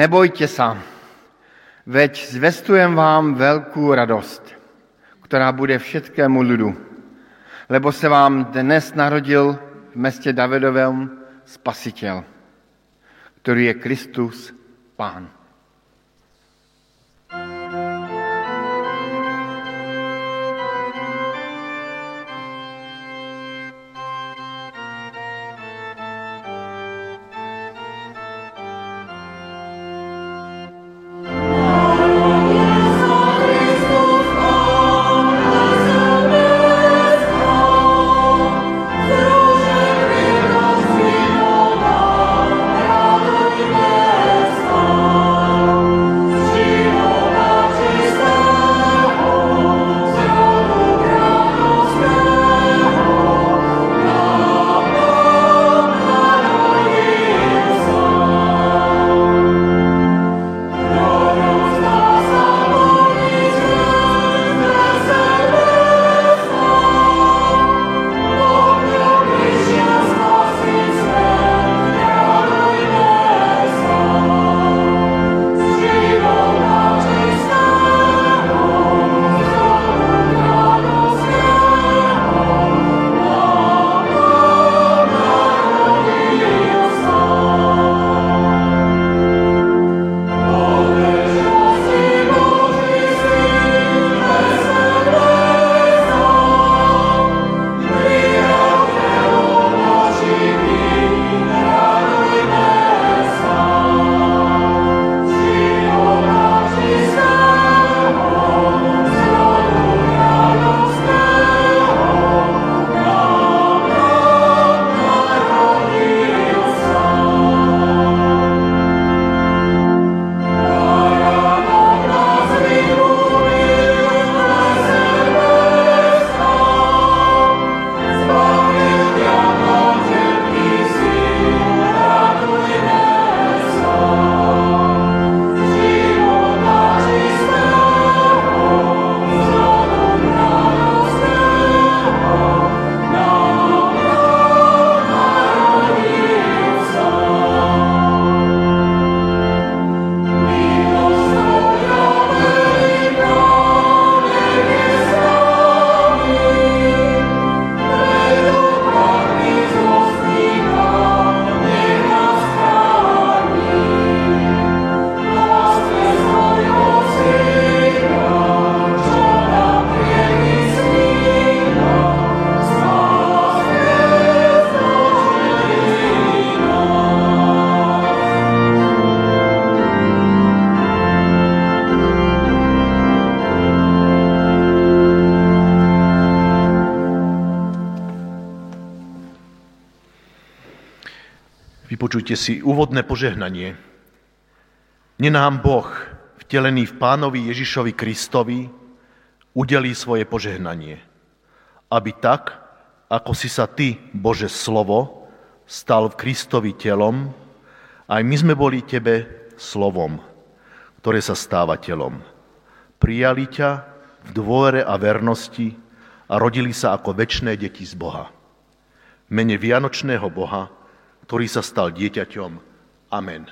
Nebojte sa, veď zvestujem vám velkou radost, která bude všetkému lidu. Lebo se vám dnes narodil v městě Davidovém spasitel, který je Kristus Pán. Vypočujte si úvodné požehnanie. Mne nám Boh, vtelený v pánovi Ježišovi Kristovi, udelí svoje požehnanie. Aby tak, ako si sa ty, Bože slovo, stal v Kristovi telom, aj my sme boli tebe slovom, ktoré sa stáva telom. Prijali ťa v dôvere a vernosti a rodili sa ako väčšné deti z Boha. Mene Vianočného Boha, ktorý sa stal dieťaťom. Amen.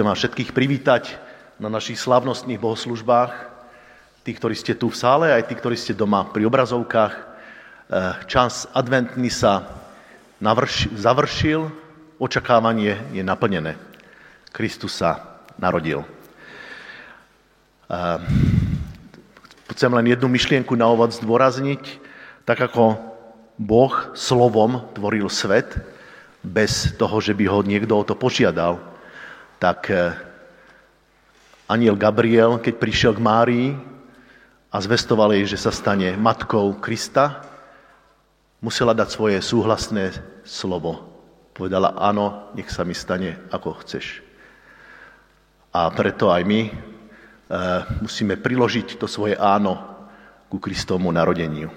Chcem vás všetkých privítať na našich slavnostných bohoslužbách. Tí, ktorí ste tu v sále, aj tí, ktorí ste doma pri obrazovkách. Eh, čas adventný sa završil, očakávanie je naplnené. Kristus sa narodil. Eh, chcem len jednu myšlienku na úvod zdôrazniť. Tak ako Boh slovom tvoril svet, bez toho, že by ho niekto o to požiadal, tak eh, aniel Gabriel, keď prišiel k Márii a zvestoval jej, že sa stane matkou Krista, musela dať svoje súhlasné slovo. Povedala, áno, nech sa mi stane, ako chceš. A preto aj my e, musíme priložiť to svoje áno ku Kristovmu narodeniu.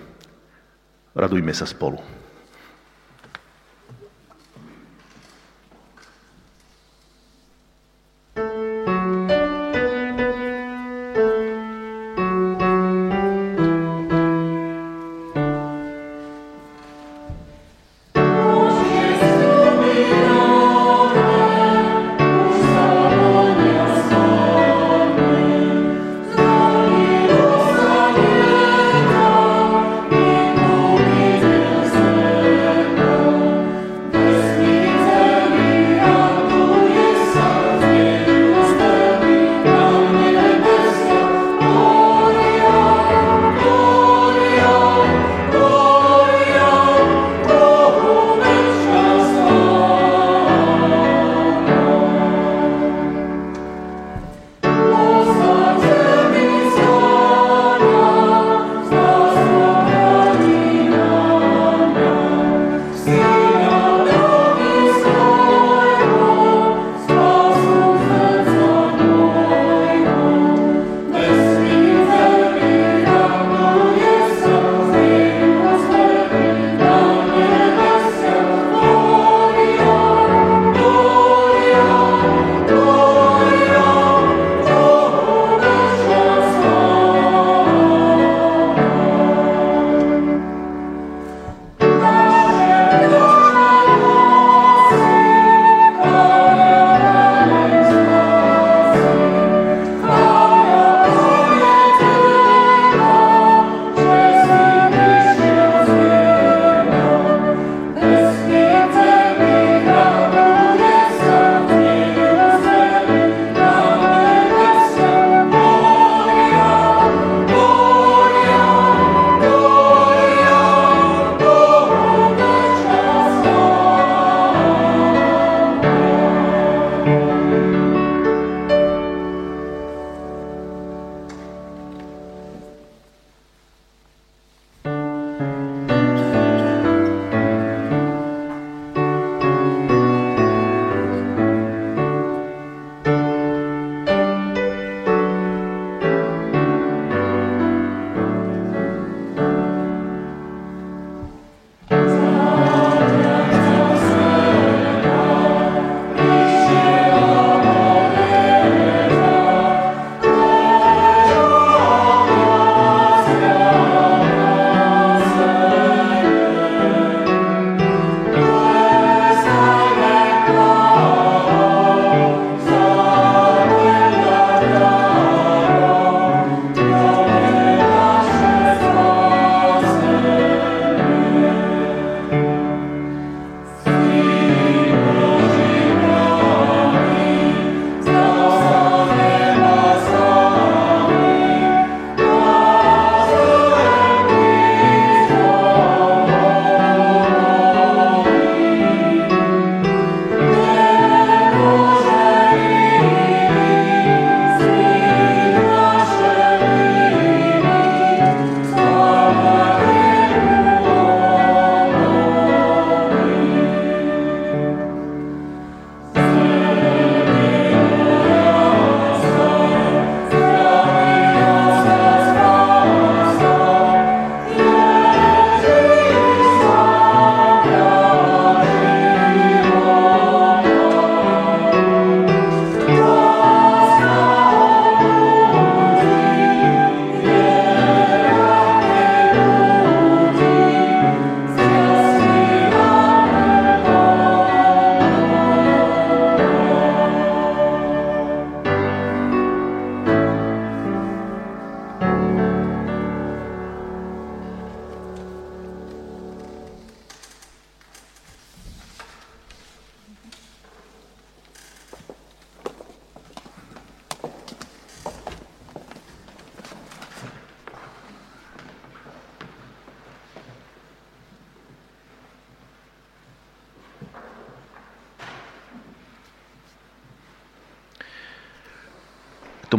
Radujme sa spolu.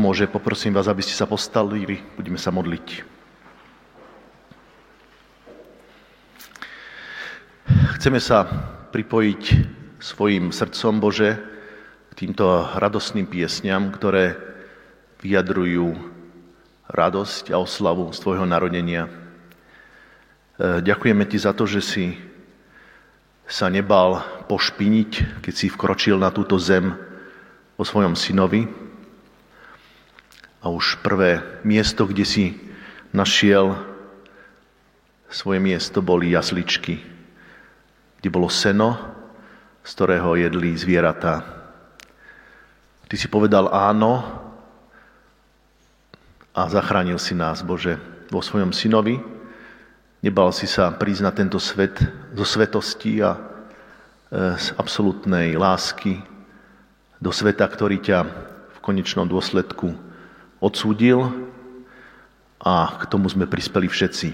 To môže, poprosím vás, aby ste sa postavili, budeme sa modliť. Chceme sa pripojiť svojim srdcom, Bože, k týmto radostným piesňam, ktoré vyjadrujú radosť a oslavu z Tvojho narodenia. E, ďakujeme Ti za to, že si sa nebal pošpiniť, keď si vkročil na túto zem o svojom synovi. A už prvé miesto, kde si našiel svoje miesto, boli jasličky kde bolo seno, z ktorého jedli zvieratá. Ty si povedal áno a zachránil si nás, Bože, vo svojom synovi. Nebal si sa na tento svet zo svetosti a e, z absolútnej lásky do sveta, ktorý ťa v konečnom dôsledku odsúdil a k tomu sme prispeli všetci.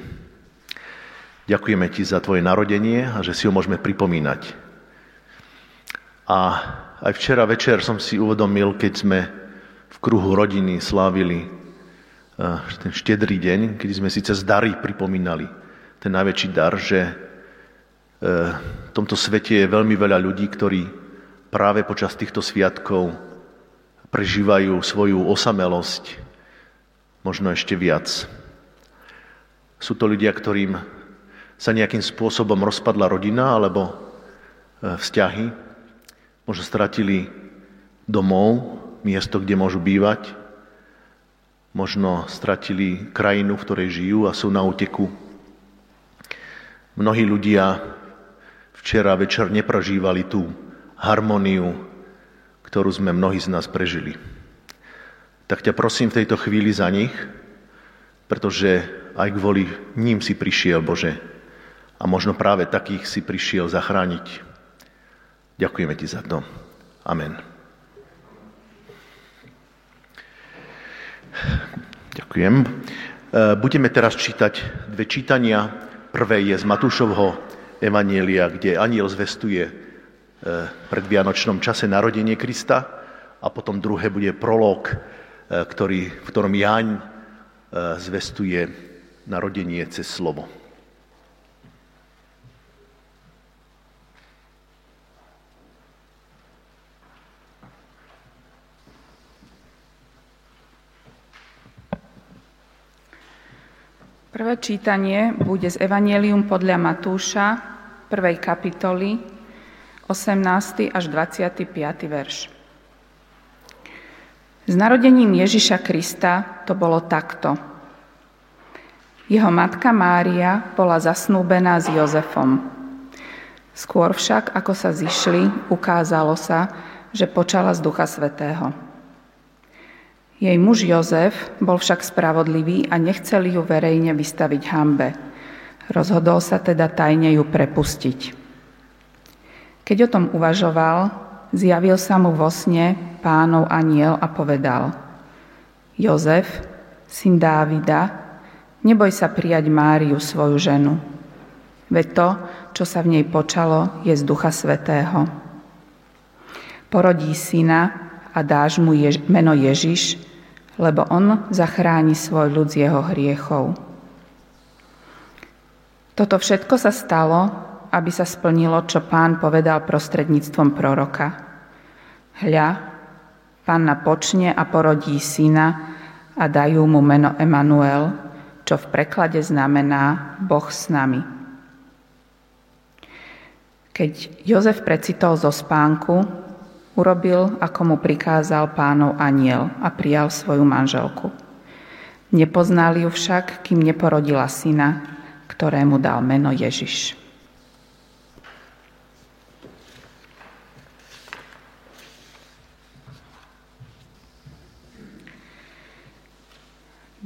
Ďakujeme ti za tvoje narodenie a že si ho môžeme pripomínať. A aj včera večer som si uvedomil, keď sme v kruhu rodiny slávili eh, ten štedrý deň, keď sme si cez dary pripomínali ten najväčší dar, že eh, v tomto svete je veľmi veľa ľudí, ktorí práve počas týchto sviatkov prežívajú svoju osamelosť, možno ešte viac. Sú to ľudia, ktorým sa nejakým spôsobom rozpadla rodina alebo e, vzťahy. Možno stratili domov, miesto, kde môžu bývať. Možno stratili krajinu, v ktorej žijú a sú na úteku. Mnohí ľudia včera večer neprožívali tú harmóniu, ktorú sme mnohí z nás prežili. Tak ťa prosím v tejto chvíli za nich, pretože aj kvôli ním si prišiel, Bože, a možno práve takých si prišiel zachrániť. Ďakujeme ti za to. Amen. Ďakujem. E, budeme teraz čítať dve čítania. Prvé je z Matúšovho Evanielia, kde aniel zvestuje e, pred Vianočnom čase narodenie Krista a potom druhé bude prolog, e, ktorý, v ktorom Jáň zvestuje narodenie cez slovo. Prvé čítanie bude z Evangelium podľa Matúša, 1. kapitoly, 18. až 25. verš. S narodením Ježiša Krista to bolo takto. Jeho matka Mária bola zasnúbená s Jozefom. Skôr však, ako sa zišli, ukázalo sa, že počala z Ducha Svetého. Jej muž Jozef bol však spravodlivý a nechcel ju verejne vystaviť hambe. Rozhodol sa teda tajne ju prepustiť. Keď o tom uvažoval, zjavil sa mu vo sne pánov aniel a povedal Jozef, syn Dávida, neboj sa prijať Máriu, svoju ženu. Veď to, čo sa v nej počalo, je z Ducha Svetého. Porodí syna a dáš mu jež- meno Ježiš, lebo on zachráni svoj ľud z jeho hriechov. Toto všetko sa stalo, aby sa splnilo, čo pán povedal prostredníctvom proroka. Hľa, panna počne a porodí syna a dajú mu meno Emanuel, čo v preklade znamená Boh s nami. Keď Jozef precitol zo spánku, Urobil, ako mu prikázal pánov aniel a prijal svoju manželku. Nepoznal ju však, kým neporodila syna, ktorému dal meno Ježiš.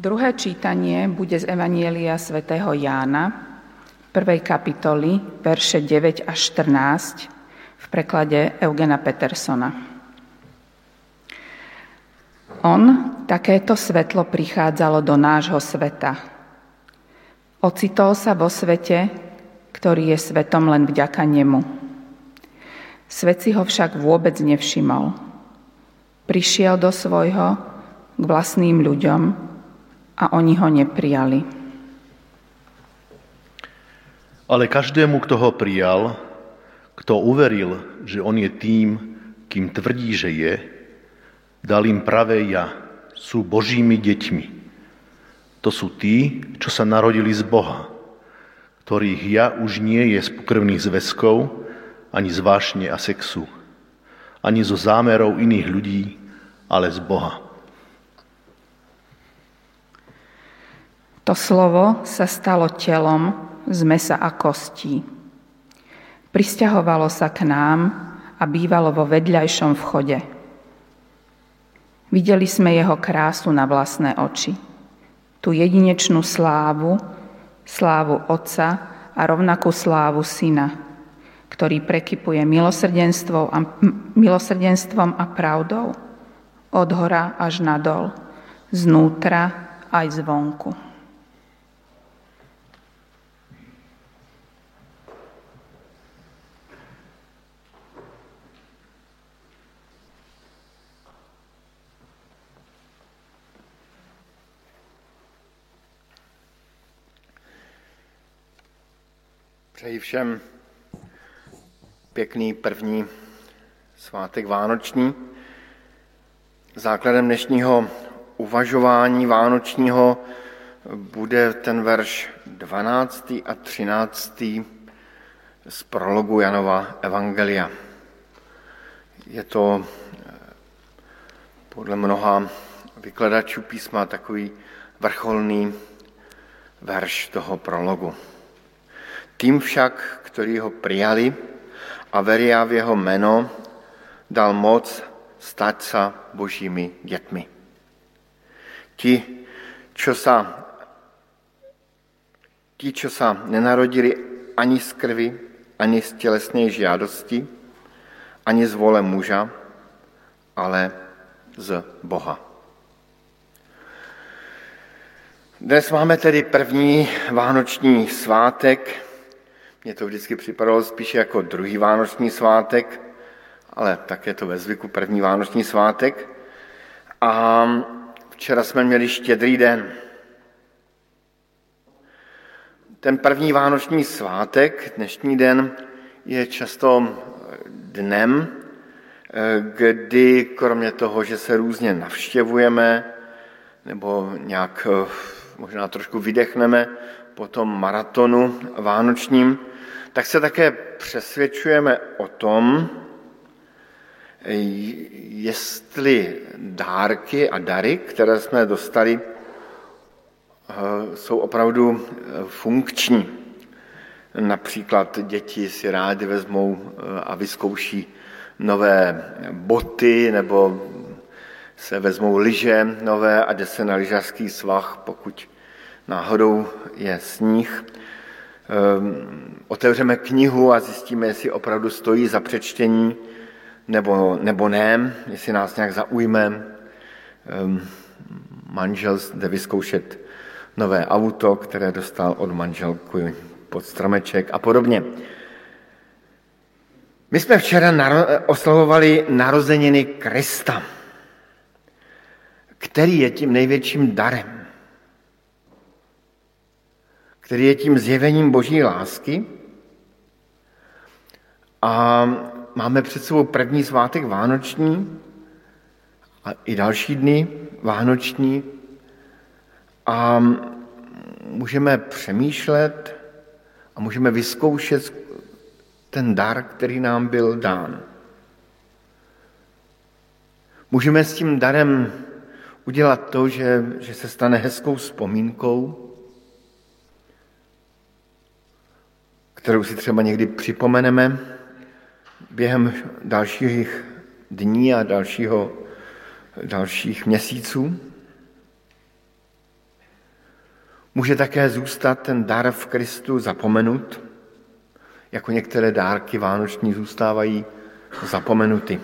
Druhé čítanie bude z Evanielia svätého Jána, prvej kapitoly, verše 9 až 14, v preklade Eugena Petersona. On, takéto svetlo prichádzalo do nášho sveta. Ocitol sa vo svete, ktorý je svetom len vďaka nemu. Svet si ho však vôbec nevšimol. Prišiel do svojho, k vlastným ľuďom a oni ho neprijali. Ale každému, kto ho prijal, kto uveril, že on je tým, kým tvrdí, že je, dal im pravé ja, sú Božími deťmi. To sú tí, čo sa narodili z Boha, ktorých ja už nie je z pokrvných zväzkov, ani z vášne a sexu, ani zo zámerov iných ľudí, ale z Boha. To slovo sa stalo telom z mesa a kostí. Prisťahovalo sa k nám a bývalo vo vedľajšom vchode. Videli sme jeho krásu na vlastné oči. Tu jedinečnú slávu, slávu Otca a rovnakú slávu Syna, ktorý prekypuje milosrdenstvom a, milosrdenstvom a pravdou od hora až nadol, znútra aj zvonku. Přeji všem pěkný první svátek Vánoční. Základem dnešního uvažování vánočního bude ten verš 12. a 13. z prologu Janova Evangelia. Je to podle mnoha vykladačů písma takový vrcholný verš toho prologu. Tým však, ktorí ho prijali a veria v jeho meno, dal moc stať sa božími dětmi. Ti, čo sa, ti, čo sa nenarodili ani z krvi, ani z tělesnej žiadosti, ani z vole muža, ale z Boha. Dnes máme tedy první vánoční svátek, mně to vždycky připadalo spíše jako druhý vánoční svátek, ale tak je to ve zvyku první vánoční svátek. A včera jsme měli štědrý den. Ten první vánoční svátek, dnešní den, je často dnem, kdy kromě toho, že se různě navštěvujeme nebo nějak možná trošku vydechneme po tom maratonu vánočním, tak se také přesvědčujeme o tom, jestli dárky a dary, které jsme dostali, jsou opravdu funkční. Například děti si rádi vezmou a vyzkouší nové boty nebo se vezmou lyže nové a jde se na lyžařský svah, pokud náhodou je sníh. Ehm, otevřeme knihu a zjistíme, jestli opravdu stojí za přečtení nebo, nebo ne, jestli nás nějak zaujme. Ehm, manžel jde vyzkoušet nové auto, které dostal od manželky pod stromeček a podobně. My jsme včera naro- oslavovali narozeniny Krista, který je tím největším darem který je tím zjevením boží lásky. A máme před sebou první svátek Vánoční a i další dny Vánoční. A můžeme přemýšlet a můžeme vyzkoušet ten dar, který nám byl dán. Můžeme s tím darem udělat to, že, že se stane hezkou vzpomínkou, kterou si třeba někdy připomeneme během dalších dní a dalšího, dalších měsíců. Může také zůstat ten dar v Kristu zapomenut, jako některé dárky vánoční zůstávají zapomenuty.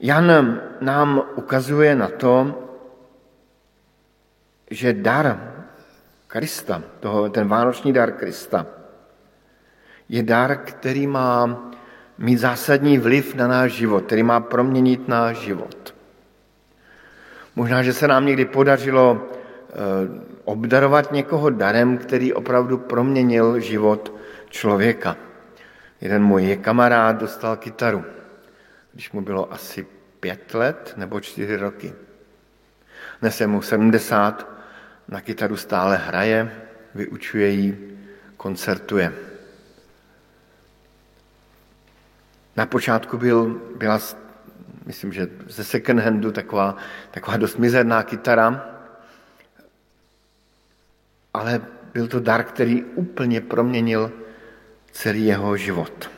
Jan nám ukazuje na to, že dar Krista, toho, ten vánoční dar Krista, je dar, který má mít zásadní vliv na náš život, který má proměnit náš život. Možná, že se nám někdy podařilo eh, obdarovat někoho darem, který opravdu proměnil život člověka. Jeden můj kamarád dostal kytaru, když mu bylo asi pět let nebo čtyři roky. Dnes je mu 70, na kytaru stále hraje, vyučuje ji, koncertuje. Na počátku byl, byla, myslím, že ze second handu taková, taková dost mizerná kytara, ale byl to dar, který úplně proměnil celý jeho život.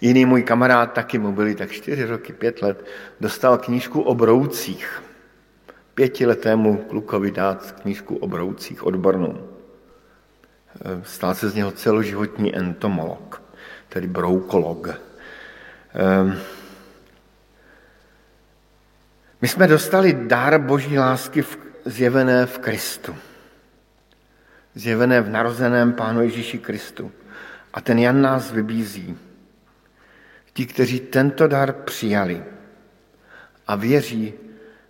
Jiný můj kamarád, taky mu byli tak čtyři roky, pět let, dostal knížku o broucích. Pětiletému klukovi dát knížku o broucích odbornou. Stal se z něho celoživotní entomolog, tedy broukolog. Ehm, my jsme dostali dar boží lásky zjevené v Kristu zjevené v narozeném Pánu Ježíši Kristu. A ten Jan nás vybízí. Ti, kteří tento dar přijali a věří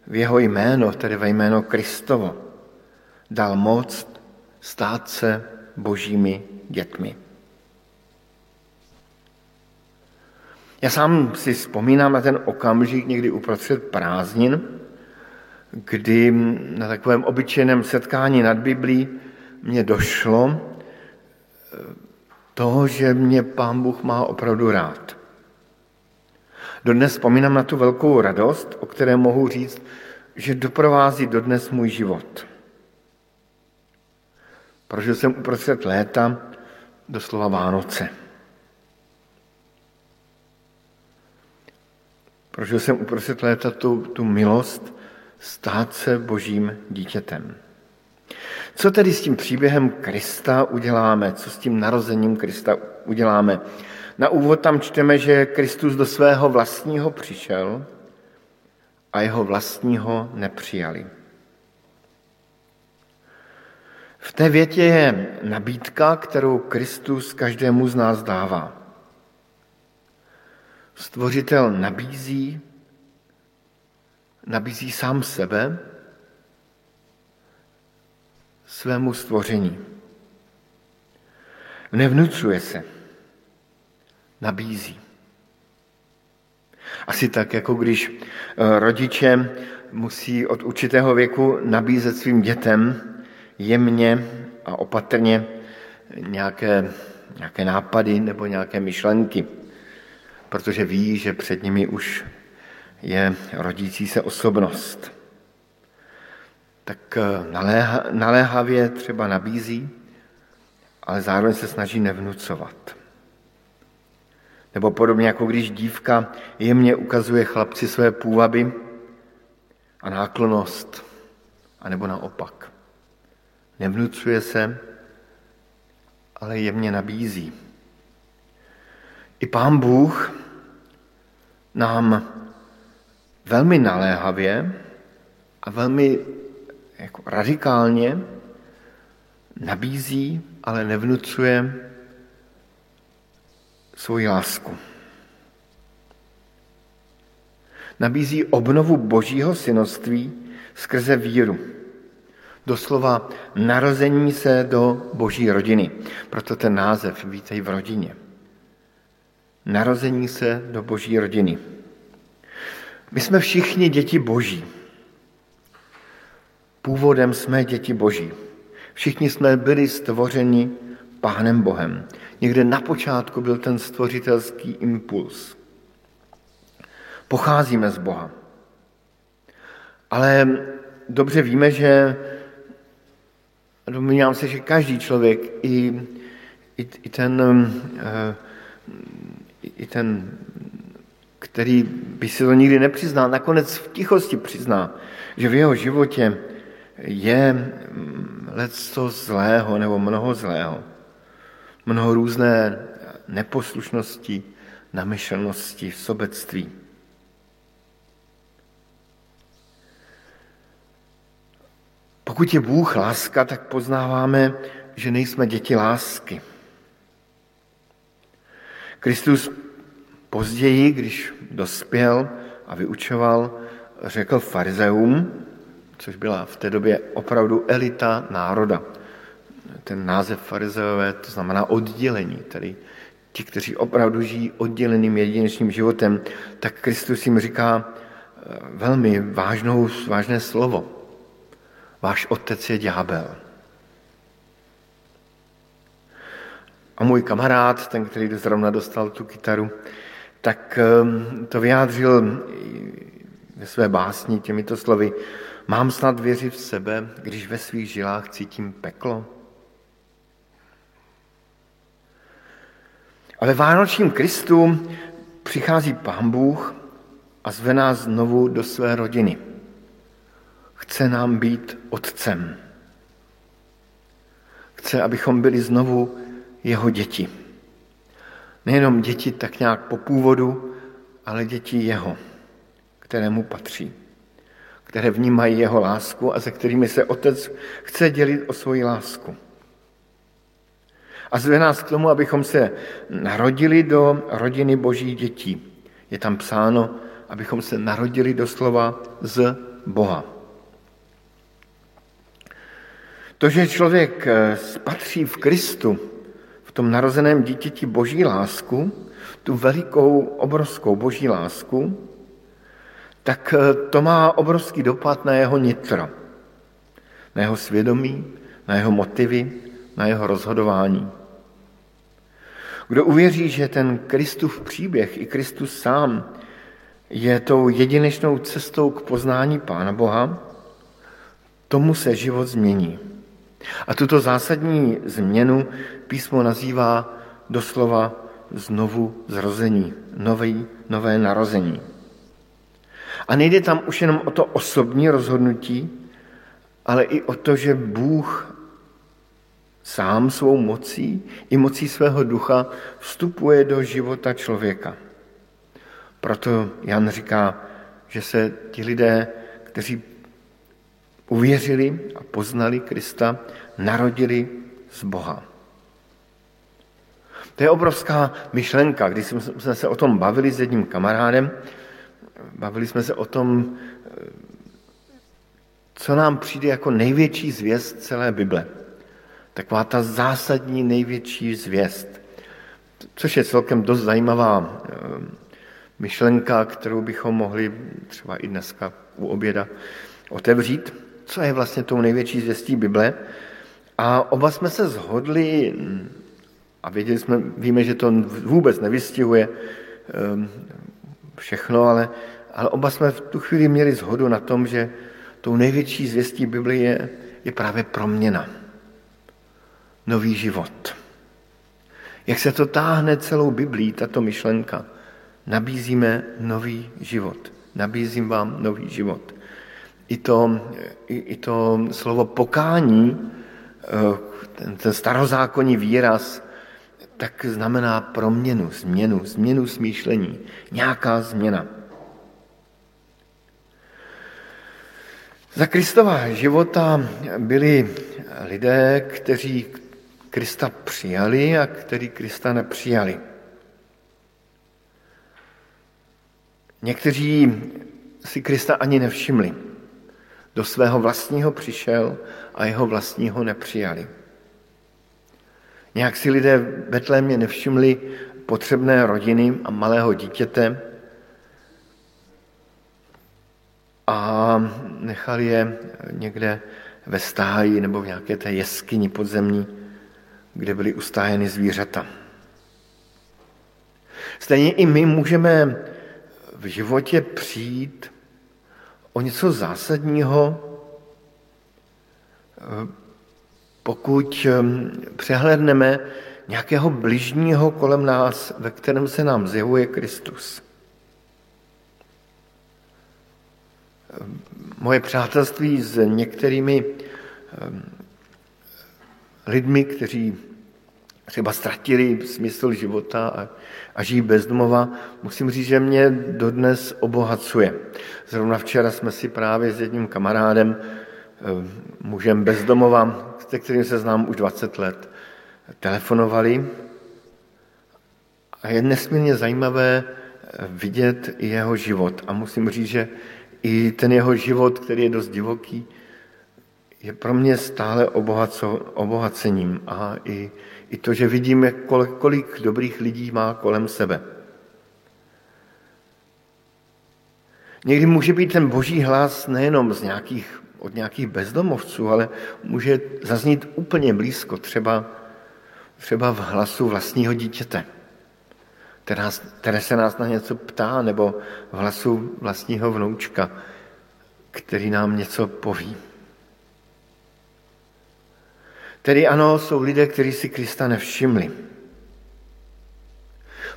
v jeho jméno, tedy ve jméno Kristovo, dal moc stát se božími dětmi. Já sám si vzpomínám na ten okamžik někdy uprostřed prázdnin, kdy na takovém obyčejném setkání nad Biblí mně došlo eh, toho, že mě pán Bůh má opravdu rád. Dodnes vzpomínám na tu velkou radost, o které mohu říct, že doprovází dodnes můj život. Prožil jsem uprostřed léta doslova Vánoce. Prožil jsem uprostřed léta tu, tu milost stát se božím dítětem. Co tedy s tím příběhem Krista uděláme? Co s tím narozením Krista uděláme? Na úvod tam čteme, že Kristus do svého vlastního přišel a jeho vlastního nepřijali. V té větě je nabídka, kterou Kristus každému z nás dává. Stvořitel nabízí, nabízí sám sebe, svému stvoření. Nevnucuje se, nabízí. Asi tak, jako když eh, rodiče musí od určitého věku nabízet svým dětem jemně a opatrně nějaké, nějaké nápady nebo nějaké myšlenky, protože ví, že před nimi už je rodící se osobnost tak eh, naléha, naléhavě třeba nabízí, ale zároveň se snaží nevnucovat. Nebo podobně jako když dívka jemně ukazuje chlapci své půvaby a náklonost, anebo naopak. Nevnucuje se, ale jemně nabízí. I pán Bůh nám velmi naléhavě a velmi jako radikálně nabízí, ale nevnucuje svoji lásku. Nabízí obnovu božího synoství skrze víru. Doslova narození se do boží rodiny. Proto ten název Vítej v rodině. Narození se do boží rodiny. My jsme všichni děti boží. Původem jsme děti boží. Všichni jsme byli stvořeni Pánem Bohem. Někde na počátku byl ten stvořitelský impuls. Pocházíme z Boha. Ale dobře víme, že domnívám se, že každý člověk, i, i, i ten, eh, i ten, který by si to nikdy nepřiznal, nakonec v tichosti přizná, že v jeho životě je leco zlého nebo mnoho zlého. Mnoho různé neposlušnosti, namyšlenosti, sobectví. Pokud je Bůh láska, tak poznáváme, že nejsme děti lásky. Kristus později, když dospěl a vyučoval, řekl farizeum, což byla v té době opravdu elita národa. Ten název farizeové, to znamená oddělení, tedy ti, kteří opravdu žijí odděleným jedinečným životem, tak Kristus jim říká eh, velmi vážnou, vážné slovo. Váš otec je ďábel. A můj kamarád, ten, který zrovna dostal tu kytaru, tak ehm, to vyjádřil ve své básni těmito slovy. Mám snad věřit v sebe, když ve svých žilách cítím peklo? A ve Vánočním Kristu přichází Pán Bůh a zve nás znovu do své rodiny. Chce nám být otcem. Chce, abychom byli znovu jeho děti. Nejenom děti tak nějak po původu, ale děti jeho, kterému patří, které vnímají jeho lásku a se kterými se otec chce dělit o svoji lásku. A zve nás k tomu, abychom se narodili do rodiny boží dětí. Je tam psáno, abychom se narodili doslova z Boha. To, že člověk eh, spatří v Kristu, v tom narozeném dítěti boží lásku, tu velikou, obrovskou boží lásku, tak eh, to má obrovský dopad na jeho nitro, na jeho svědomí, na jeho motivy, na jeho rozhodování. Kdo uvěří, že ten Kristův příběh i Kristus sám je tou jedinečnou cestou k poznání Pána Boha, tomu se život změní. A tuto zásadní změnu písmo nazývá doslova znovu zrození, nový, nové narození. A nejde tam už jenom o to osobní rozhodnutí, ale i o to, že Bůh sám svou mocí i mocí svého ducha vstupuje do života člověka. Proto Jan říká, že se ti lidé, kteří uvěřili a poznali Krista, narodili z Boha. To je obrovská myšlenka. Když jsme se o tom bavili s jedním kamarádem, bavili jsme se o tom, co nám přijde jako největší zvěst celé Bible. Taková ta zásadní největší zvěst. Což je celkem dost zajímavá eh, myšlenka, kterou bychom mohli třeba i dneska u oběda otevřít. Co je vlastně tou největší zvěstí Bible? A oba jsme se zhodli, a věděli jsme, víme, že to vůbec nevystihuje eh, všechno, ale, ale oba jsme v tu chvíli měli zhodu na tom, že tou největší zvěstí Bible je, je právě proměna nový život. Jak se to táhne celou Biblí, tato myšlenka. Nabízíme nový život. Nabízím vám nový život. I to, i, i to slovo pokání, eh, ten, ten starozákonní výraz, tak znamená proměnu, změnu, změnu smýšlení, nějaká změna. Za Kristova života byli lidé, kteří Krista přijali a který Krista nepřijali. Někteří si Krista ani nevšimli. Do svého vlastního přišel a jeho vlastního nepřijali. Nějak si lidé v Betlémě nevšimli potřebné rodiny a malého dítěte a nechali je někde ve stáji nebo v nějaké té jeskyni podzemní kde byly ustájeny zvířata. Stejně i my můžeme v životě přijít o něco zásadního, pokud ehm, přehledneme nějakého bližního kolem nás, ve kterém se nám zjevuje Kristus. Moje přátelství s některými ehm, lidmi, kteří třeba ztratili smysl života a, a žijí bezdomova, musím říct, že mě dodnes obohacuje. Zrovna včera jsme si právě s jedním kamarádem, eh, mužem bezdomova, se kterým se znám už 20 let, telefonovali a je nesmírně zajímavé vidět jeho život. A musím říct, že i ten jeho život, který je dost divoký, je pro mě stále obohacením a i, i to, že vidím, kolik, kolik dobrých lidí má kolem sebe. Někdy může být ten boží hlas nejenom z nějakých, od nějakých bezdomovců, ale může zaznít úplně blízko, třeba, třeba v hlasu vlastního dítěte, které, které se nás na něco ptá, nebo v hlasu vlastního vnoučka, který nám něco poví. Tedy ano, jsou lidé, kteří si Krista nevšimli.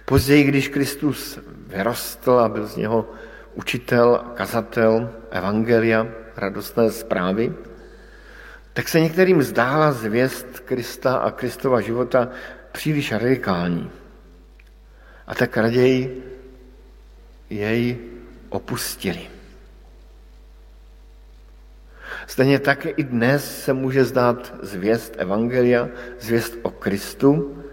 Později, když Kristus vyrostl a byl z něho učitel, kazatel evangelia, radostné zprávy, tak se některým zdála zvěst Krista a Kristova života příliš radikální. A tak raději jej opustili. Stejně tak i dnes se může zdát zvěst Evangelia, zvěst o Kristu.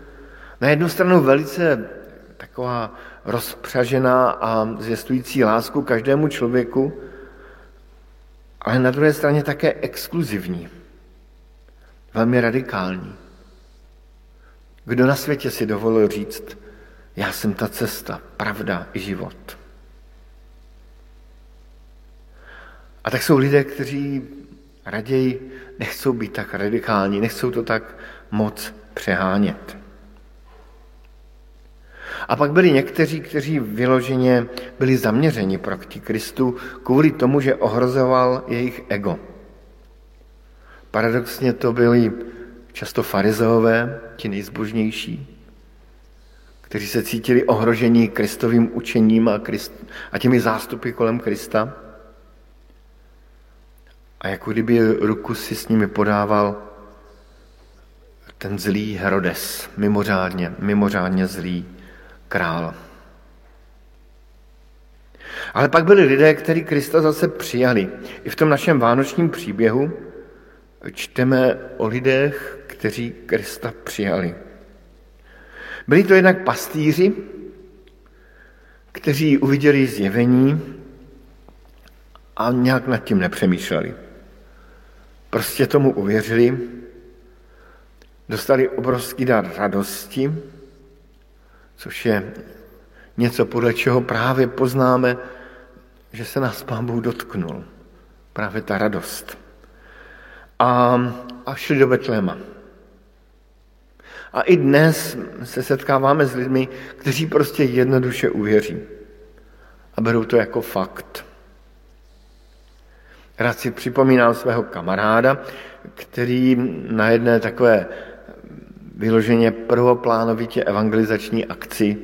Na jednu stranu velice taková rozpřažená a zvěstující lásku každému člověku, ale na druhé straně také exkluzivní, velmi radikální. Kdo na světě si dovolil říct, já jsem ta cesta, pravda i život. A tak jsou lidé, kteří raději nechcou být tak radikální, nechcou to tak moc přehánět. A pak byli někteří, kteří vyloženě byli zaměřeni proti Kristu kvůli tomu, že ohrozoval jejich ego. Paradoxně to byli často farizeové, ti nejzbožnější, kteří se cítili ohrožení Kristovým učením a, Krist, a těmi zástupy kolem Krista. A jako kdyby ruku si s nimi podával ten zlý Herodes, mimořádně, mimořádně zlý král. Ale pak byli lidé, kteří Krista zase přijali. I v tom našem vánočním příběhu čteme o lidech, kteří Krista přijali. Byli to jednak pastýři, kteří uviděli zjevení a nějak nad tím nepřemýšleli. Prostě tomu uvěřili, dostali obrovský dar radosti, což je něco, podle čeho právě poznáme, že se nás Pán Bůh dotknul. Právě ta radost. A, a šli do Betléma. A i dnes se setkáváme s lidmi, kteří prostě jednoduše uvěří. A berou to jako fakt. Rád si připomínám svého kamaráda, který na jedné takové vyloženě prvoplánovitě evangelizační akci,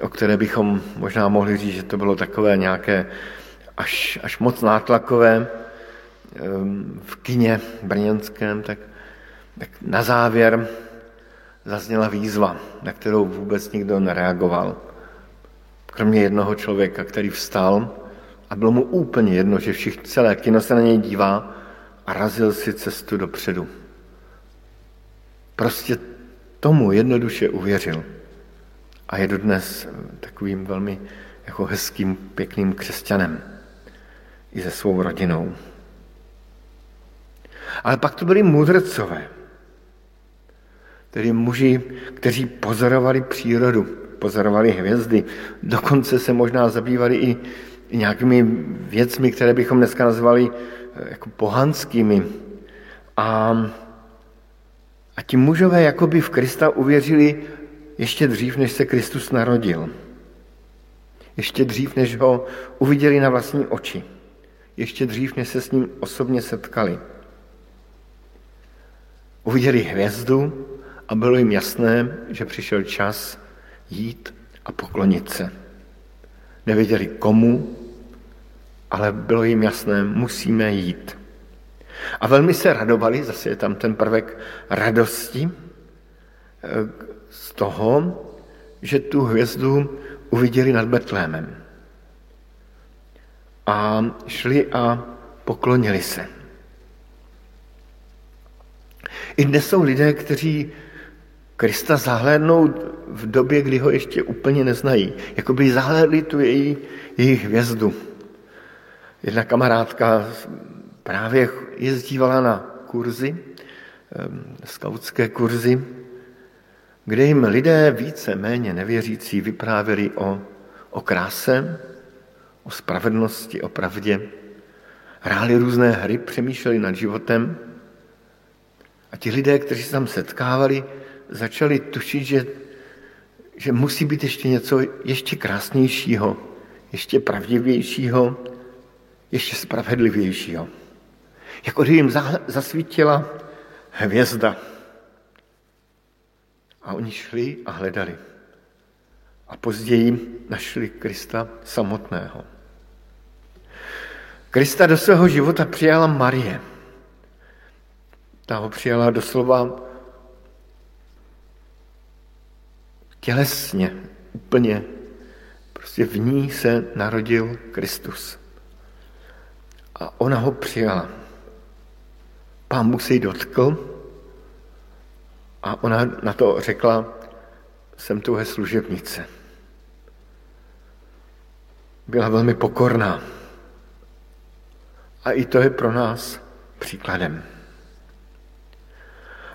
o které bychom možná mohli říct, že to bylo takové nějaké až, až moc nátlakové ehm, v kině brněnském, tak, tak na závěr zazněla výzva, na kterou vůbec nikdo nereagoval. Kromě jednoho člověka, který vstal a bylo mu úplně jedno, že všichni, celé kino se na něj dívá a razil si cestu dopředu. Prostě tomu jednoduše uvěřil. A je dodnes takovým velmi jako hezkým, pěkným křesťanem. I se svou rodinou. Ale pak to byli mudrcové, tedy muži, kteří pozorovali přírodu, pozorovali hvězdy, dokonce se možná zabývali i nějakými věcmi, které bychom dneska nazvali eh, jako pohanskými. A a ti mužové jakoby v Krista uvěřili ještě dřív, než se Kristus narodil. Ještě dřív, než ho uviděli na vlastní oči. Ještě dřív, než se s ním osobně setkali. Uviděli hvězdu a bylo jim jasné, že přišel čas jít a poklonit se. Nevěděli komu, ale bylo jim jasné, musíme jít. A velmi se radovali, zase je tam ten prvek radosti eh, z toho, že tu hvězdu uviděli nad Betlémem. A šli a poklonili se. I dnes jsou lidé, kteří Krista zahlédnout v době, kdy ho ještě úplně neznají. Jako by zahlédli tu její, její hvězdu. Jedna kamarádka právě jezdívala na kurzy, skautské kurzy, kde jim lidé více méně nevěřící vyprávěli o, o kráse, o spravedlnosti, o pravdě. Hráli různé hry, přemýšleli nad životem a ti lidé, kteří se tam setkávali, začali tušit, že, že musí být ještě něco ještě krásnějšího, ještě pravdivějšího, ještě spravedlivějšího. Jako kdyby jim zasvítila hvězda. A oni šli a hledali. A později našli Krista samotného. Krista do svého života přijala Marie. Ta ho přijala doslova tělesně, úplně. Prostě v ní se narodil Kristus. A ona ho přijala. Pán Bůh se jí dotkl a ona na to řekla, jsem touhle služebnice. Byla velmi pokorná. A i to je pro nás příkladem.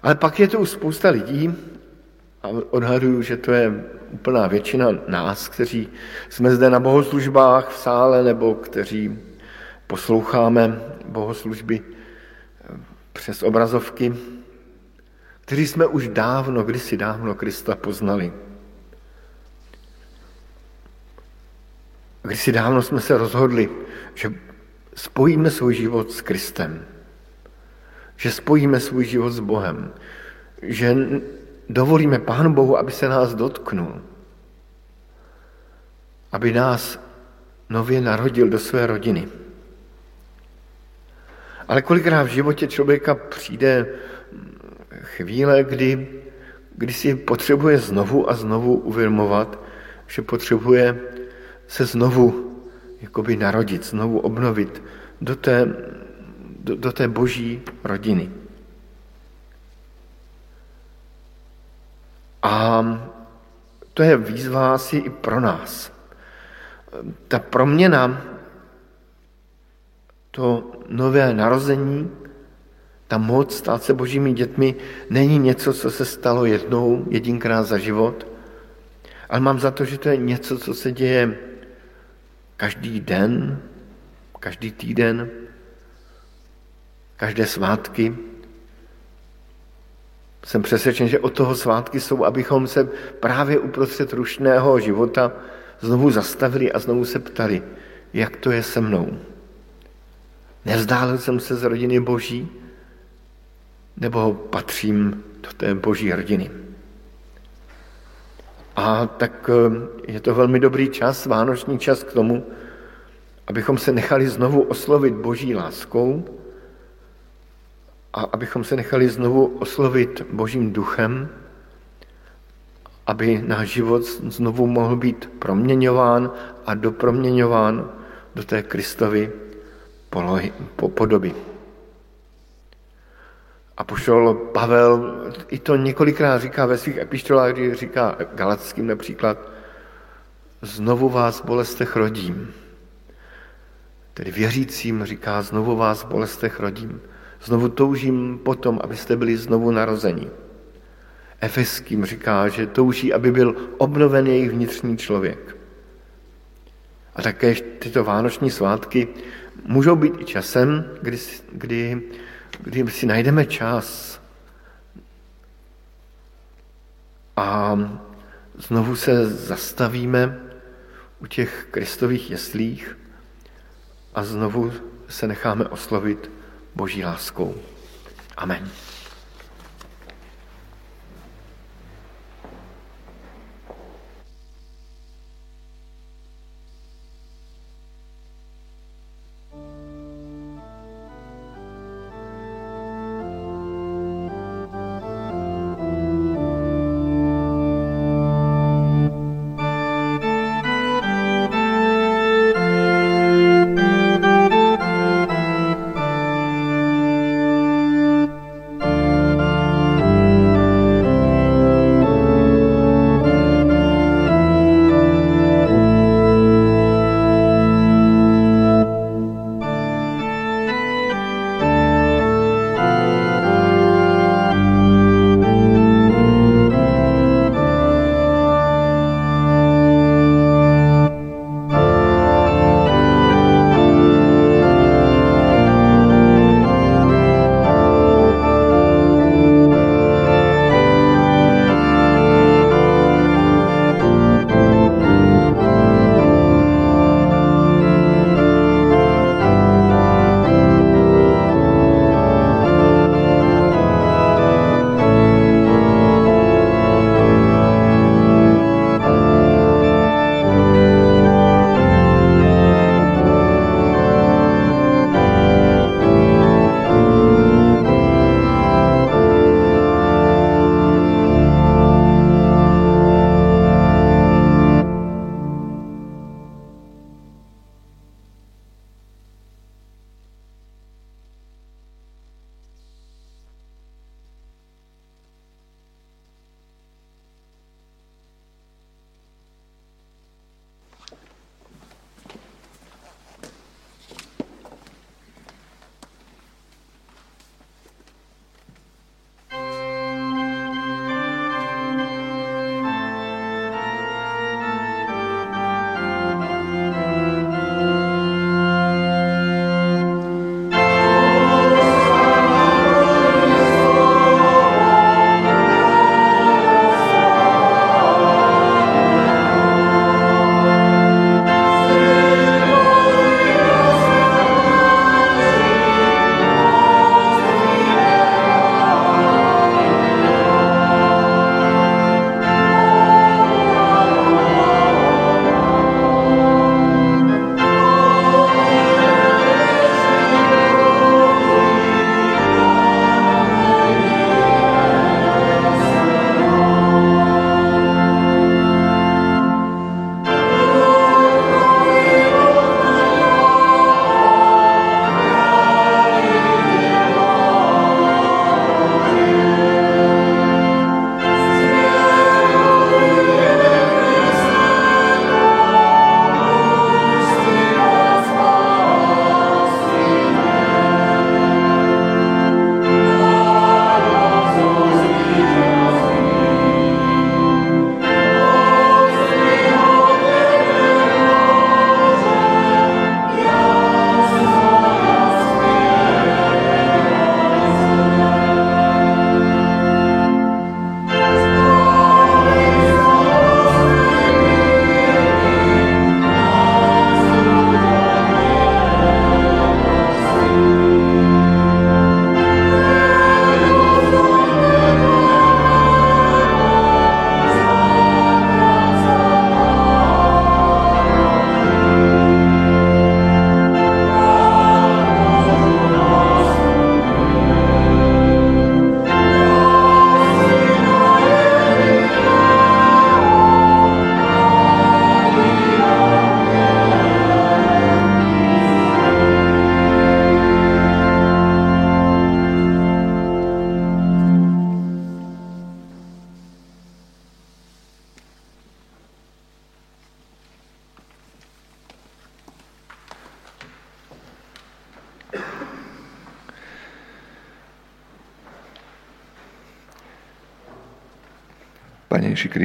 Ale pak je tu spousta lidí, a odhaduju, že to je úplná většina nás, kteří jsme zde na bohoslužbách v sále nebo kteří posloucháme bohoslužby přes obrazovky, kteří jsme už dávno, kdysi dávno Krista poznali. Kdysi dávno jsme se rozhodli, že spojíme svůj život s Kristem, že spojíme svůj život s Bohem, že dovolíme Pánu Bohu, aby se nás dotknul, aby nás nově narodil do své rodiny. Ale kolikrát v životě člověka přijde chvíle, kdy, kdy si potřebuje znovu a znovu uvědomovat, že potřebuje se znovu jakoby narodit, znovu obnovit do té, do, do té boží rodiny. A to je výzva asi i pro nás. Ta proměna, to nové narození, ta moc stát se božími dětmi není něco, co se stalo jednou, jedinkrát za život, ale mám za to, že to je něco, co se děje každý den, každý týden, každé svátky, jsem přesvědčen, že od toho svátky jsou, abychom se právě uprostřed rušného života znovu zastavili a znovu se ptali, jak to je se mnou. Nevzdálil jsem se z rodiny Boží, nebo patřím do té Boží rodiny. A tak eh, je to velmi dobrý čas, vánoční čas k tomu, abychom se nechali znovu oslovit Boží láskou, a abychom se nechali znovu oslovit Božím duchem, aby náš život znovu mohl být proměňován a doproměňován do té Kristovy polohy, po, podoby. A pošel Pavel i to několikrát říká ve svých epištolách, kdy říká Galackým například, znovu vás bolestech rodím. Tedy věřícím říká, znovu vás bolestech rodím. Znovu toužím potom, abyste byli znovu narození. Efeským říká, že touží, aby byl obnoven jejich vnitřní člověk. A také tyto vánoční svátky můžou být i časem, kdy, kdy, kdy si najdeme čas a znovu se zastavíme u těch kristových jeslích a znovu se necháme oslovit boží láskou. Amen.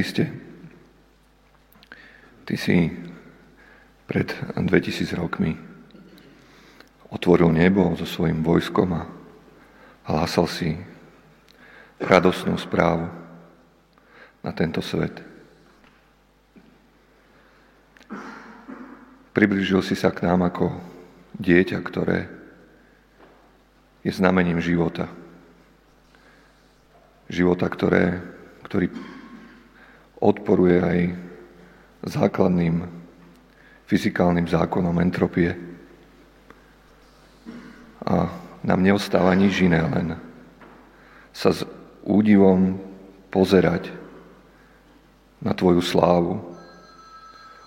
Kriste, Ty si pred 2000 rokmi otvoril nebo so svojím vojskom a hlásal si radosnú správu na tento svet. Približil si sa k nám ako dieťa, ktoré je znamením života. Života, ktoré, ktorý odporuje aj základným fyzikálnym zákonom entropie. A nám neostáva nič iné, len sa s údivom pozerať na Tvoju slávu,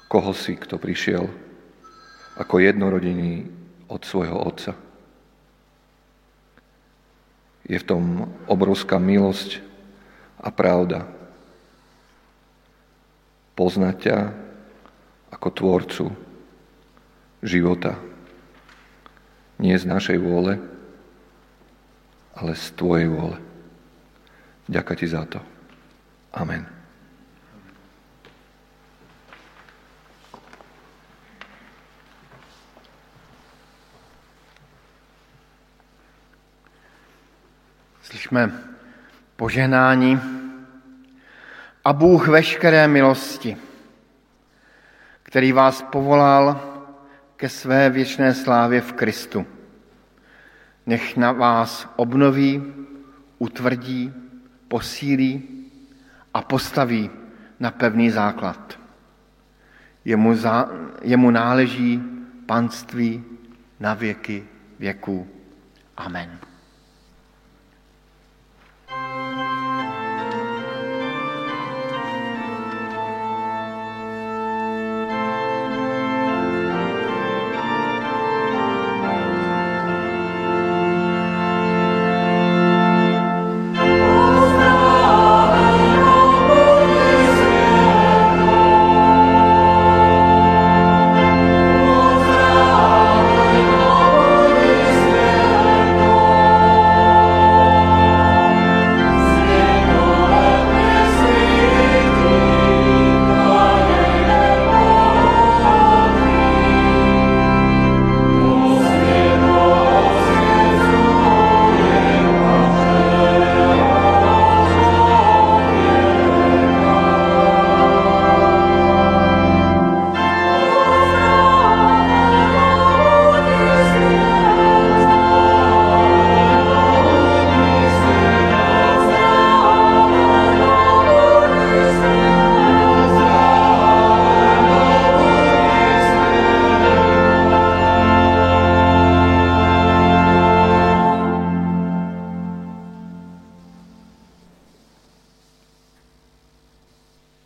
koho si, kto prišiel ako jednorodený od svojho Otca. Je v tom obrovská milosť a pravda. Poznať ťa ako tvorcu života. Nie z našej vôle, ale z Tvojej vôle. Ďakujem Ti za to. Amen. Slyšme poženání a Bůh veškeré milosti, který vás povolal ke své věčné slávě v Kristu. Nech na vás obnoví, utvrdí, posílí a postaví na pevný základ. Jemu, za, jemu náleží panství na věky věků. Amen.